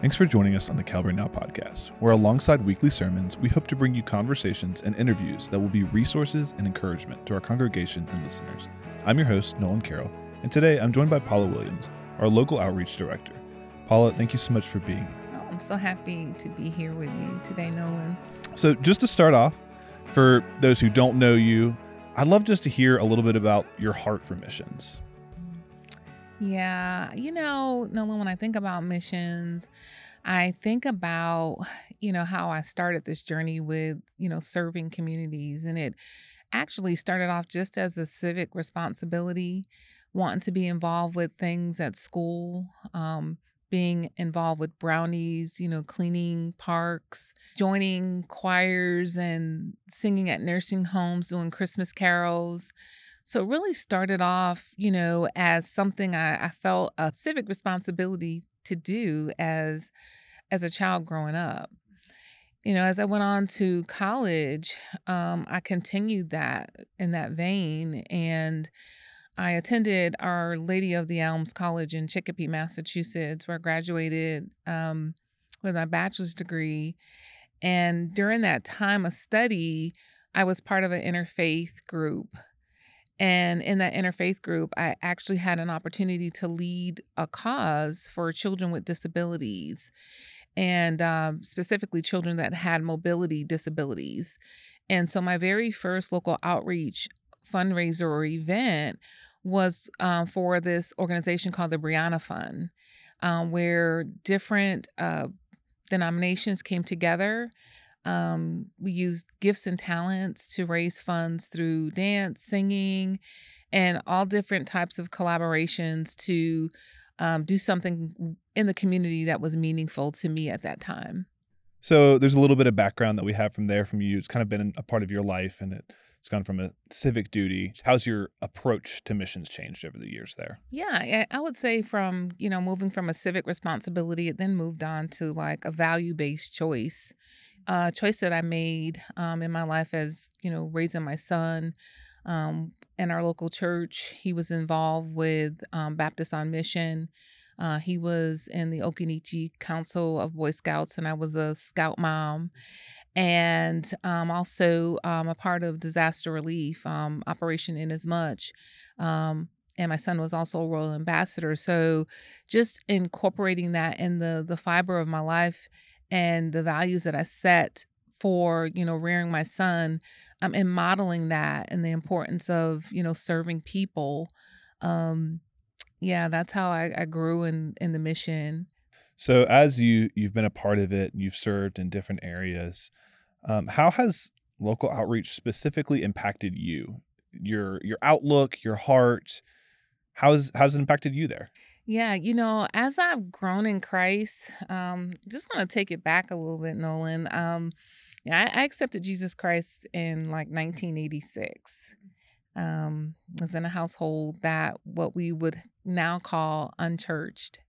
Thanks for joining us on the Calvary Now podcast, where alongside weekly sermons, we hope to bring you conversations and interviews that will be resources and encouragement to our congregation and listeners. I'm your host, Nolan Carroll, and today I'm joined by Paula Williams, our local outreach director. Paula, thank you so much for being here. Oh, I'm so happy to be here with you today, Nolan. So, just to start off, for those who don't know you, I'd love just to hear a little bit about your heart for missions. Yeah, you know, Nolan, when I think about missions, I think about, you know, how I started this journey with, you know, serving communities. And it actually started off just as a civic responsibility, wanting to be involved with things at school, um, being involved with brownies, you know, cleaning parks, joining choirs and singing at nursing homes, doing Christmas carols. So it really started off, you know, as something I, I felt a civic responsibility to do as as a child growing up. You know, as I went on to college, um, I continued that in that vein and I attended Our Lady of the Elms College in Chicopee, Massachusetts, where I graduated um, with my bachelor's degree. And during that time of study, I was part of an interfaith group and in that interfaith group, I actually had an opportunity to lead a cause for children with disabilities and um, specifically children that had mobility disabilities. And so my very first local outreach fundraiser or event was um, for this organization called the Brianna Fund, um, where different uh, denominations came together um, we used gifts and talents to raise funds through dance, singing, and all different types of collaborations to um, do something in the community that was meaningful to me at that time. So there's a little bit of background that we have from there from you. It's kind of been a part of your life and it, it's gone from a civic duty. How's your approach to missions changed over the years there? Yeah, I would say from, you know, moving from a civic responsibility, it then moved on to like a value based choice uh, choice that I made um, in my life as you know raising my son um, in our local church. He was involved with um, Baptist on Mission. Uh, he was in the Occoneechee Council of Boy Scouts, and I was a scout mom, and um, also um, a part of disaster relief um, Operation Inasmuch. Um, and my son was also a royal ambassador. So, just incorporating that in the the fiber of my life and the values that I set for you know rearing my son um, and modeling that and the importance of you know serving people um yeah that's how I, I grew in in the mission. So as you you've been a part of it you've served in different areas um, how has local outreach specifically impacted you? Your your outlook your heart how's how's it impacted you there yeah, you know, as I've grown in Christ, um, just want to take it back a little bit, Nolan. Um, I, I accepted Jesus Christ in like 1986. Um, was in a household that what we would now call unchurched.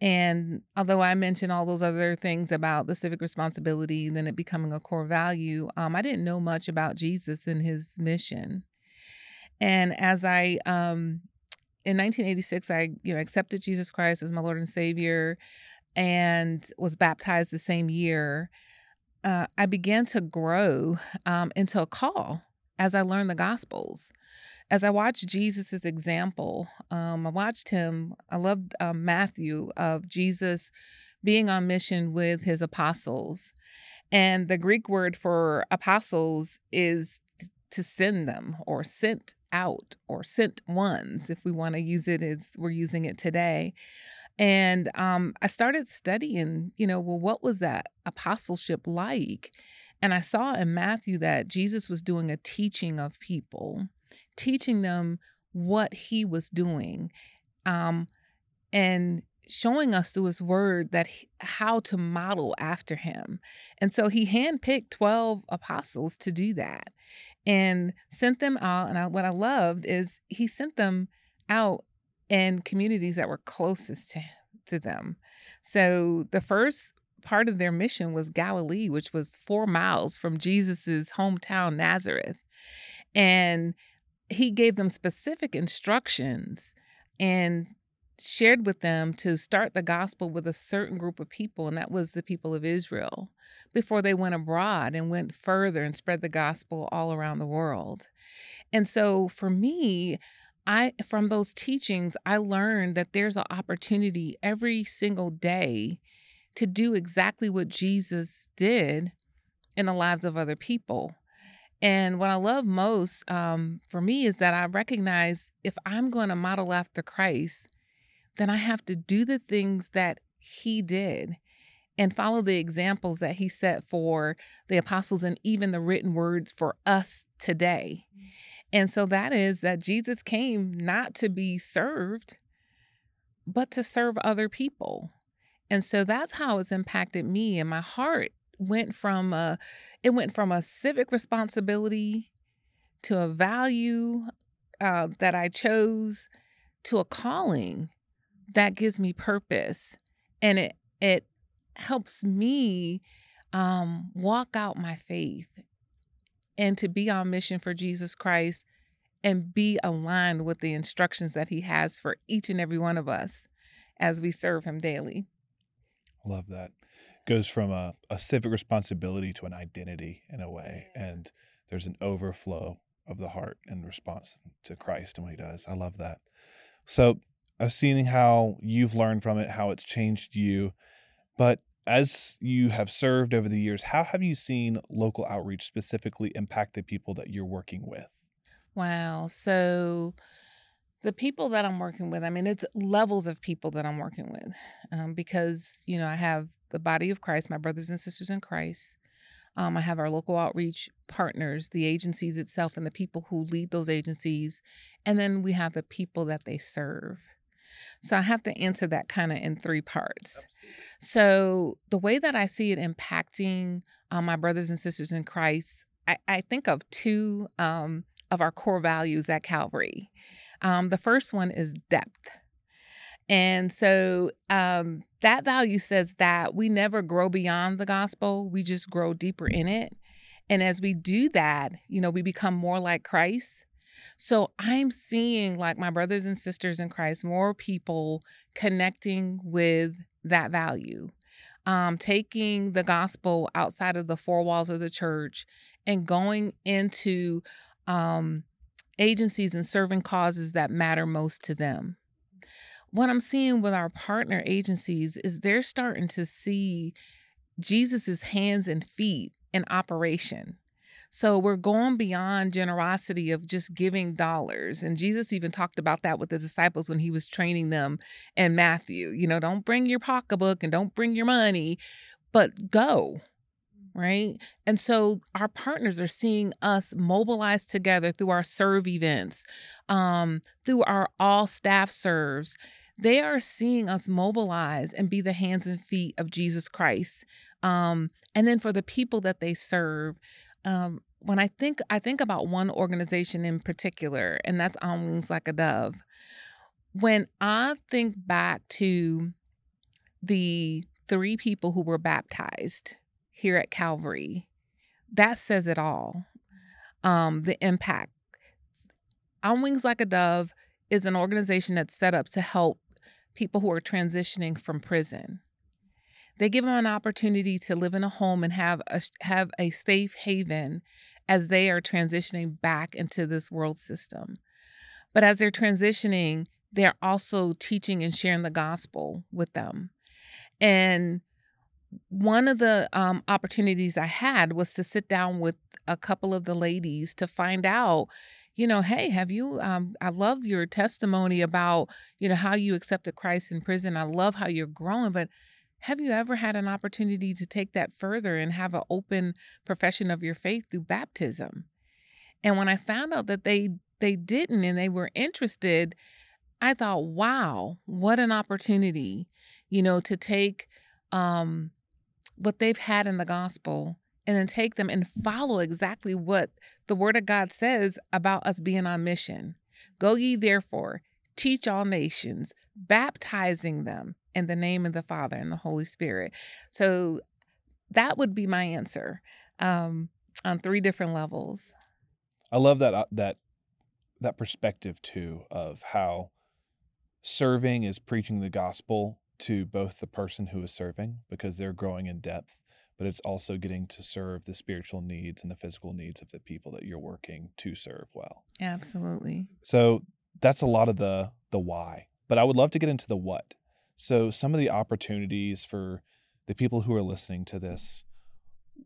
And although I mentioned all those other things about the civic responsibility and then it becoming a core value, um, I didn't know much about Jesus and his mission. And as I um, in 1986, I you know accepted Jesus Christ as my Lord and Savior, and was baptized the same year. Uh, I began to grow um, into a call as I learned the Gospels. As I watched Jesus' example, um, I watched him. I loved um, Matthew of Jesus being on mission with his apostles. And the Greek word for apostles is to send them or sent out or sent ones, if we want to use it as we're using it today. And um, I started studying, you know, well, what was that apostleship like? And I saw in Matthew that Jesus was doing a teaching of people, teaching them what he was doing, um, and showing us through his word that he, how to model after him. And so he handpicked 12 apostles to do that and sent them out. And I, what I loved is he sent them out in communities that were closest to, to them. So the first part of their mission was Galilee, which was four miles from Jesus's hometown, Nazareth. And he gave them specific instructions and shared with them to start the gospel with a certain group of people, and that was the people of Israel, before they went abroad and went further and spread the gospel all around the world. And so for me, I from those teachings, I learned that there's an opportunity every single day to do exactly what Jesus did in the lives of other people. And what I love most um, for me is that I recognize if I'm going to model after Christ, then I have to do the things that he did and follow the examples that he set for the apostles and even the written words for us today. And so that is that Jesus came not to be served, but to serve other people. And so that's how it's impacted me and my heart went from a it went from a civic responsibility to a value uh, that I chose to a calling that gives me purpose and it it helps me um, walk out my faith and to be on mission for Jesus Christ and be aligned with the instructions that he has for each and every one of us as we serve him daily. Love that. Goes from a, a civic responsibility to an identity in a way. And there's an overflow of the heart in response to Christ and what he does. I love that. So I've seen how you've learned from it, how it's changed you. But as you have served over the years, how have you seen local outreach specifically impact the people that you're working with? Wow. So the people that I'm working with, I mean, it's levels of people that I'm working with um, because, you know, I have the body of Christ, my brothers and sisters in Christ. Um, I have our local outreach partners, the agencies itself, and the people who lead those agencies. And then we have the people that they serve. So I have to answer that kind of in three parts. So the way that I see it impacting um, my brothers and sisters in Christ, I, I think of two um, of our core values at Calvary. Um, the first one is depth. And so um, that value says that we never grow beyond the gospel, we just grow deeper in it. And as we do that, you know, we become more like Christ. So I'm seeing, like my brothers and sisters in Christ, more people connecting with that value, um, taking the gospel outside of the four walls of the church and going into um, agencies and serving causes that matter most to them. What I'm seeing with our partner agencies is they're starting to see Jesus's hands and feet in operation. So we're going beyond generosity of just giving dollars. And Jesus even talked about that with the disciples when he was training them in Matthew. You know, don't bring your pocketbook and don't bring your money, but go right? And so our partners are seeing us mobilize together through our serve events, um, through our all staff serves. They are seeing us mobilize and be the hands and feet of Jesus Christ. Um, and then for the people that they serve, um, when I think I think about one organization in particular, and that's On Wings Like a Dove. When I think back to the three people who were baptized here at Calvary, that says it all. Um, the impact. On Wings Like a Dove is an organization that's set up to help people who are transitioning from prison. They give them an opportunity to live in a home and have a have a safe haven as they are transitioning back into this world system. But as they're transitioning, they're also teaching and sharing the gospel with them. And one of the um, opportunities I had was to sit down with a couple of the ladies to find out, you know, hey, have you? Um, I love your testimony about, you know, how you accepted Christ in prison. I love how you're growing, but have you ever had an opportunity to take that further and have an open profession of your faith through baptism? And when I found out that they they didn't and they were interested, I thought, wow, what an opportunity, you know, to take um what they've had in the gospel and then take them and follow exactly what the word of God says about us being on mission. Go ye therefore, teach all nations, baptizing them in the name of the Father and the Holy Spirit. So that would be my answer um, on three different levels. I love that uh, that that perspective too of how serving is preaching the gospel to both the person who is serving because they're growing in depth, but it's also getting to serve the spiritual needs and the physical needs of the people that you're working to serve well. Absolutely. So that's a lot of the the why, but I would love to get into the what. So some of the opportunities for the people who are listening to this,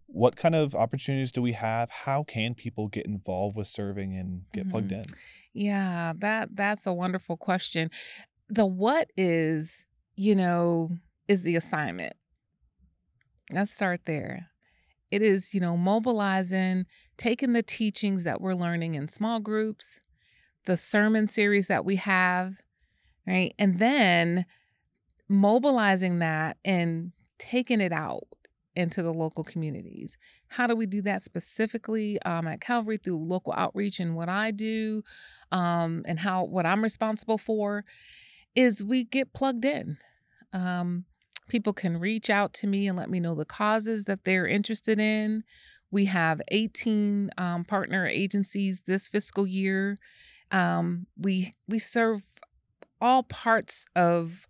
what kind of opportunities do we have? How can people get involved with serving and get mm-hmm. plugged in? Yeah, that that's a wonderful question. The what is, you know, is the assignment. Let's start there. It is, you know, mobilizing, taking the teachings that we're learning in small groups, the sermon series that we have, right? And then mobilizing that and taking it out into the local communities. How do we do that specifically um, at Calvary through local outreach and what I do um, and how what I'm responsible for is we get plugged in. Um, people can reach out to me and let me know the causes that they're interested in. We have 18 um, partner agencies this fiscal year. Um, we we serve all parts of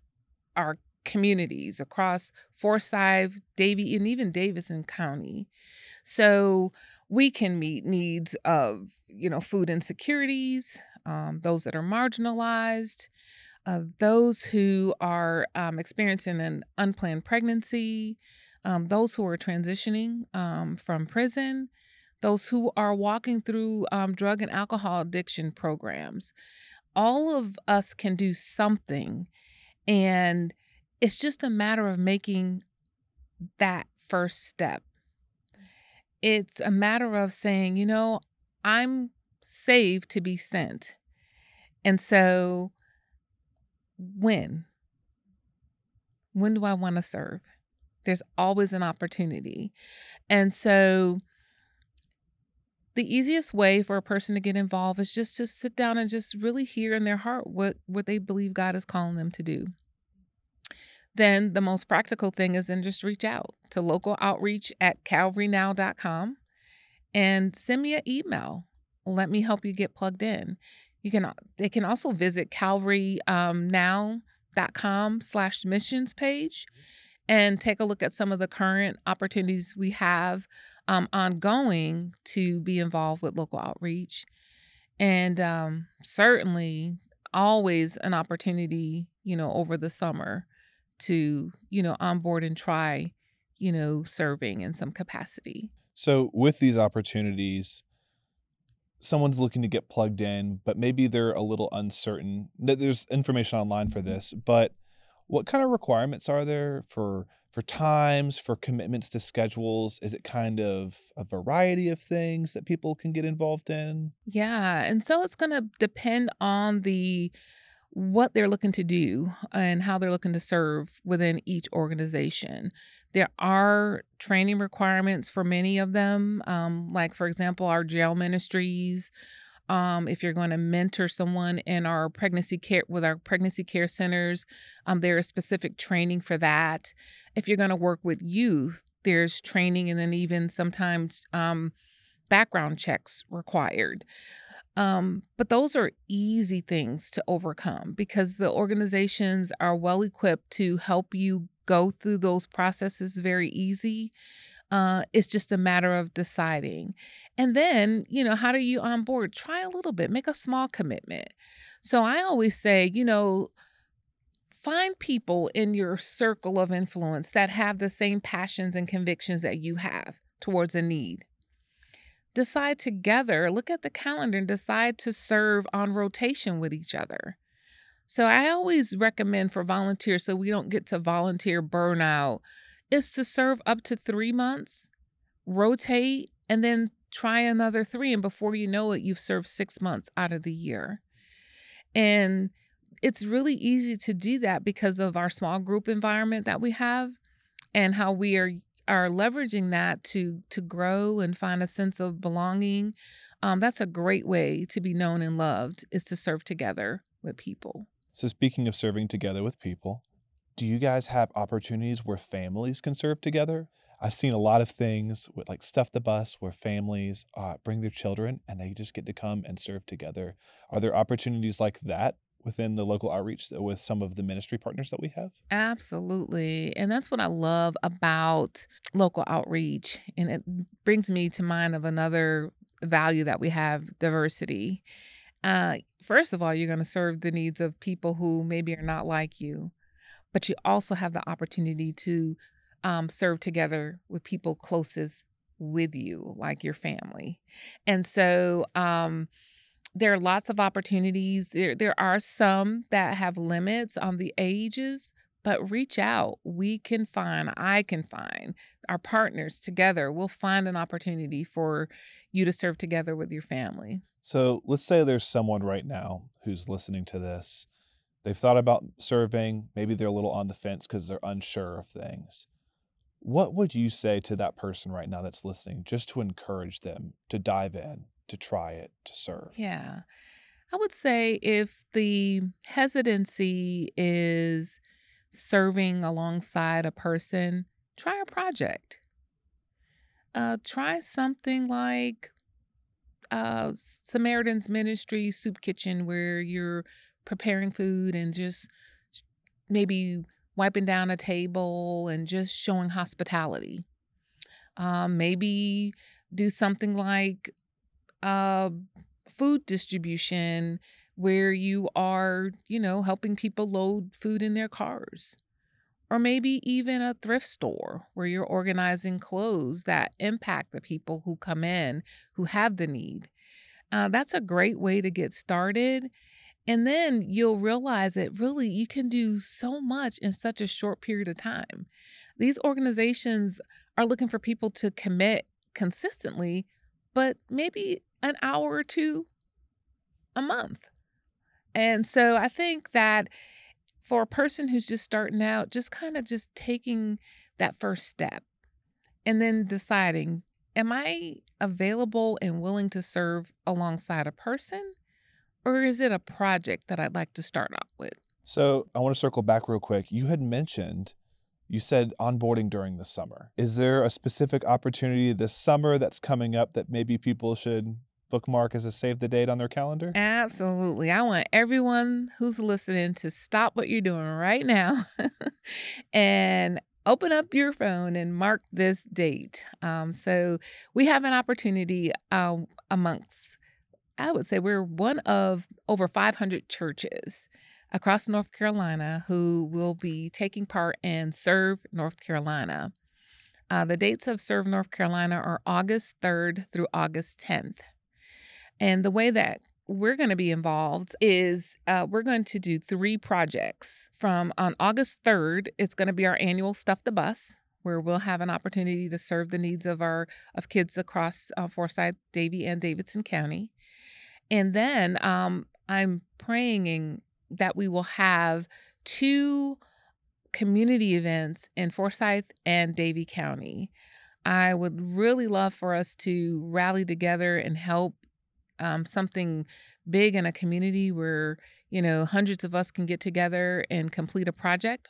our communities across Forsyth, Davie, and even Davidson County. So we can meet needs of, you know, food insecurities, um, those that are marginalized, uh, those who are um, experiencing an unplanned pregnancy, um, those who are transitioning um, from prison, those who are walking through um, drug and alcohol addiction programs. All of us can do something. And it's just a matter of making that first step. It's a matter of saying, you know, I'm saved to be sent. And so, when? When do I want to serve? There's always an opportunity. And so, the easiest way for a person to get involved is just to sit down and just really hear in their heart what, what they believe God is calling them to do then the most practical thing is then just reach out to local outreach at calvarynow.com and send me an email. Let me help you get plugged in. You can they can also visit calvarynow.com slash missions page and take a look at some of the current opportunities we have um, ongoing to be involved with local outreach. And um, certainly always an opportunity, you know, over the summer to, you know, onboard and try, you know, serving in some capacity. So with these opportunities, someone's looking to get plugged in, but maybe they're a little uncertain. There's information online for this, but what kind of requirements are there for for times, for commitments to schedules? Is it kind of a variety of things that people can get involved in? Yeah, and so it's going to depend on the what they're looking to do and how they're looking to serve within each organization. There are training requirements for many of them, um, like, for example, our jail ministries. Um, if you're going to mentor someone in our pregnancy care with our pregnancy care centers, um, there is specific training for that. If you're going to work with youth, there's training and then even sometimes um, background checks required. Um, but those are easy things to overcome because the organizations are well equipped to help you go through those processes very easy. Uh, it's just a matter of deciding. And then, you know, how do you onboard? Try a little bit, make a small commitment. So I always say, you know, find people in your circle of influence that have the same passions and convictions that you have towards a need decide together, look at the calendar and decide to serve on rotation with each other. So I always recommend for volunteers so we don't get to volunteer burnout is to serve up to 3 months, rotate and then try another 3 and before you know it you've served 6 months out of the year. And it's really easy to do that because of our small group environment that we have and how we are are leveraging that to to grow and find a sense of belonging um, that's a great way to be known and loved is to serve together with people so speaking of serving together with people do you guys have opportunities where families can serve together i've seen a lot of things with like stuff the bus where families uh, bring their children and they just get to come and serve together are there opportunities like that within the local outreach with some of the ministry partners that we have? Absolutely. And that's what I love about local outreach. And it brings me to mind of another value that we have diversity. Uh, first of all, you're going to serve the needs of people who maybe are not like you, but you also have the opportunity to um, serve together with people closest with you, like your family. And so, um, there are lots of opportunities. There there are some that have limits on the ages, but reach out. We can find, I can find our partners together. We'll find an opportunity for you to serve together with your family. So let's say there's someone right now who's listening to this. They've thought about serving, maybe they're a little on the fence because they're unsure of things. What would you say to that person right now that's listening just to encourage them to dive in, to try it, to serve? Yeah. I would say if the hesitancy is serving alongside a person, try a project. Uh, try something like uh, Samaritan's Ministry Soup Kitchen, where you're preparing food and just maybe wiping down a table and just showing hospitality. Um, maybe do something like uh, food distribution where you are, you know, helping people load food in their cars. Or maybe even a thrift store where you're organizing clothes that impact the people who come in who have the need. Uh, that's a great way to get started. And then you'll realize that really you can do so much in such a short period of time. These organizations are looking for people to commit consistently, but maybe an hour or two a month. And so I think that for a person who's just starting out, just kind of just taking that first step and then deciding, am I available and willing to serve alongside a person? Or is it a project that I'd like to start out with? So I want to circle back real quick. You had mentioned, you said onboarding during the summer. Is there a specific opportunity this summer that's coming up that maybe people should bookmark as a save the date on their calendar? Absolutely. I want everyone who's listening to stop what you're doing right now and open up your phone and mark this date. Um, so we have an opportunity uh, amongst I would say we're one of over 500 churches across North Carolina who will be taking part in Serve North Carolina. Uh, the dates of Serve North Carolina are August 3rd through August 10th. And the way that we're going to be involved is uh, we're going to do three projects. From on August 3rd, it's going to be our annual Stuff the Bus, where we'll have an opportunity to serve the needs of our of kids across uh, Forsyth, Davie, and Davidson County. And then um, I'm praying that we will have two community events in Forsyth and Davie County. I would really love for us to rally together and help um, something big in a community where you know hundreds of us can get together and complete a project,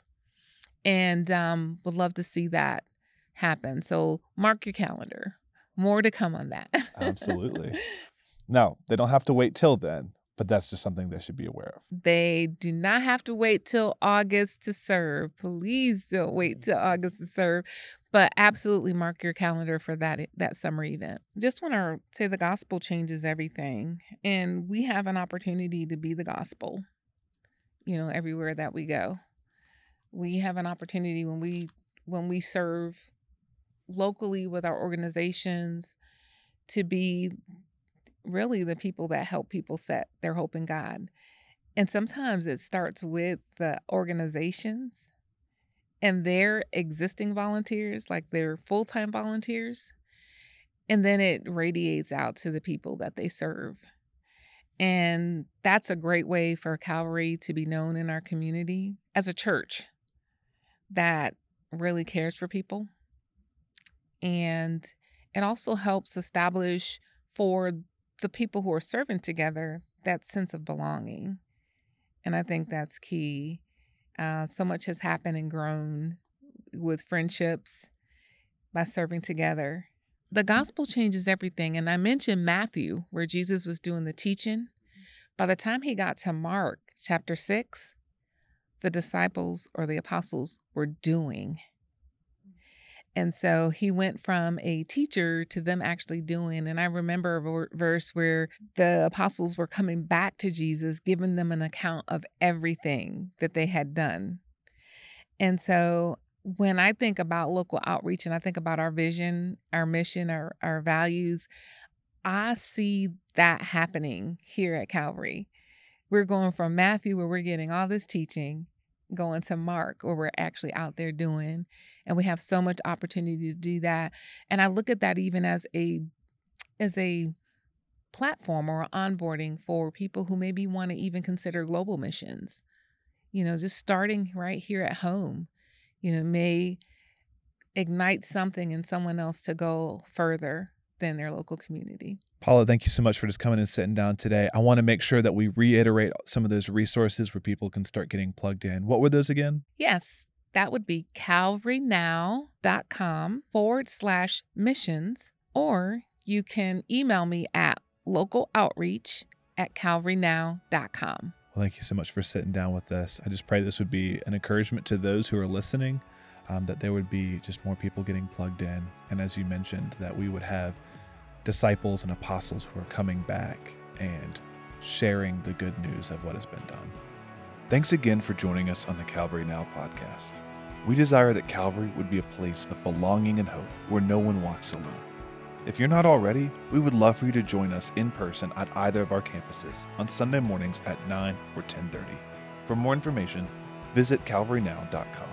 and um, would love to see that happen. So mark your calendar. More to come on that. Absolutely. No, they don't have to wait till then, but that's just something they should be aware of. They do not have to wait till August to serve. Please don't wait till August to serve, but absolutely mark your calendar for that that summer event. Just want to say the gospel changes everything, and we have an opportunity to be the gospel. You know, everywhere that we go, we have an opportunity when we when we serve locally with our organizations to be really the people that help people set their hope in God. And sometimes it starts with the organizations and their existing volunteers, like their full time volunteers. And then it radiates out to the people that they serve. And that's a great way for Calvary to be known in our community as a church that really cares for people. And it also helps establish for the people who are serving together that sense of belonging. And I think that's key. Uh, so much has happened and grown with friendships by serving together. The gospel changes everything. And I mentioned Matthew, where Jesus was doing the teaching. By the time he got to Mark, chapter 6, the disciples or the apostles were doing. And so he went from a teacher to them actually doing. And I remember a verse where the apostles were coming back to Jesus, giving them an account of everything that they had done. And so when I think about local outreach and I think about our vision, our mission, our, our values, I see that happening here at Calvary. We're going from Matthew, where we're getting all this teaching, going to Mark, or we're actually out there doing. And we have so much opportunity to do that. And I look at that even as a as a platform or onboarding for people who maybe want to even consider global missions. You know, just starting right here at home, you know, may ignite something in someone else to go further than their local community. Paula, thank you so much for just coming and sitting down today. I want to make sure that we reiterate some of those resources where people can start getting plugged in. What were those again? Yes, that would be calvarynow.com forward slash missions, or you can email me at local outreach at calvarynow.com. Well, thank you so much for sitting down with us. I just pray this would be an encouragement to those who are listening, um, that there would be just more people getting plugged in. And as you mentioned, that we would have disciples and apostles who are coming back and sharing the good news of what has been done. Thanks again for joining us on the Calvary Now podcast. We desire that Calvary would be a place of belonging and hope where no one walks alone. If you're not already, we would love for you to join us in person at either of our campuses on Sunday mornings at 9 or 10:30. For more information, visit calvarynow.com.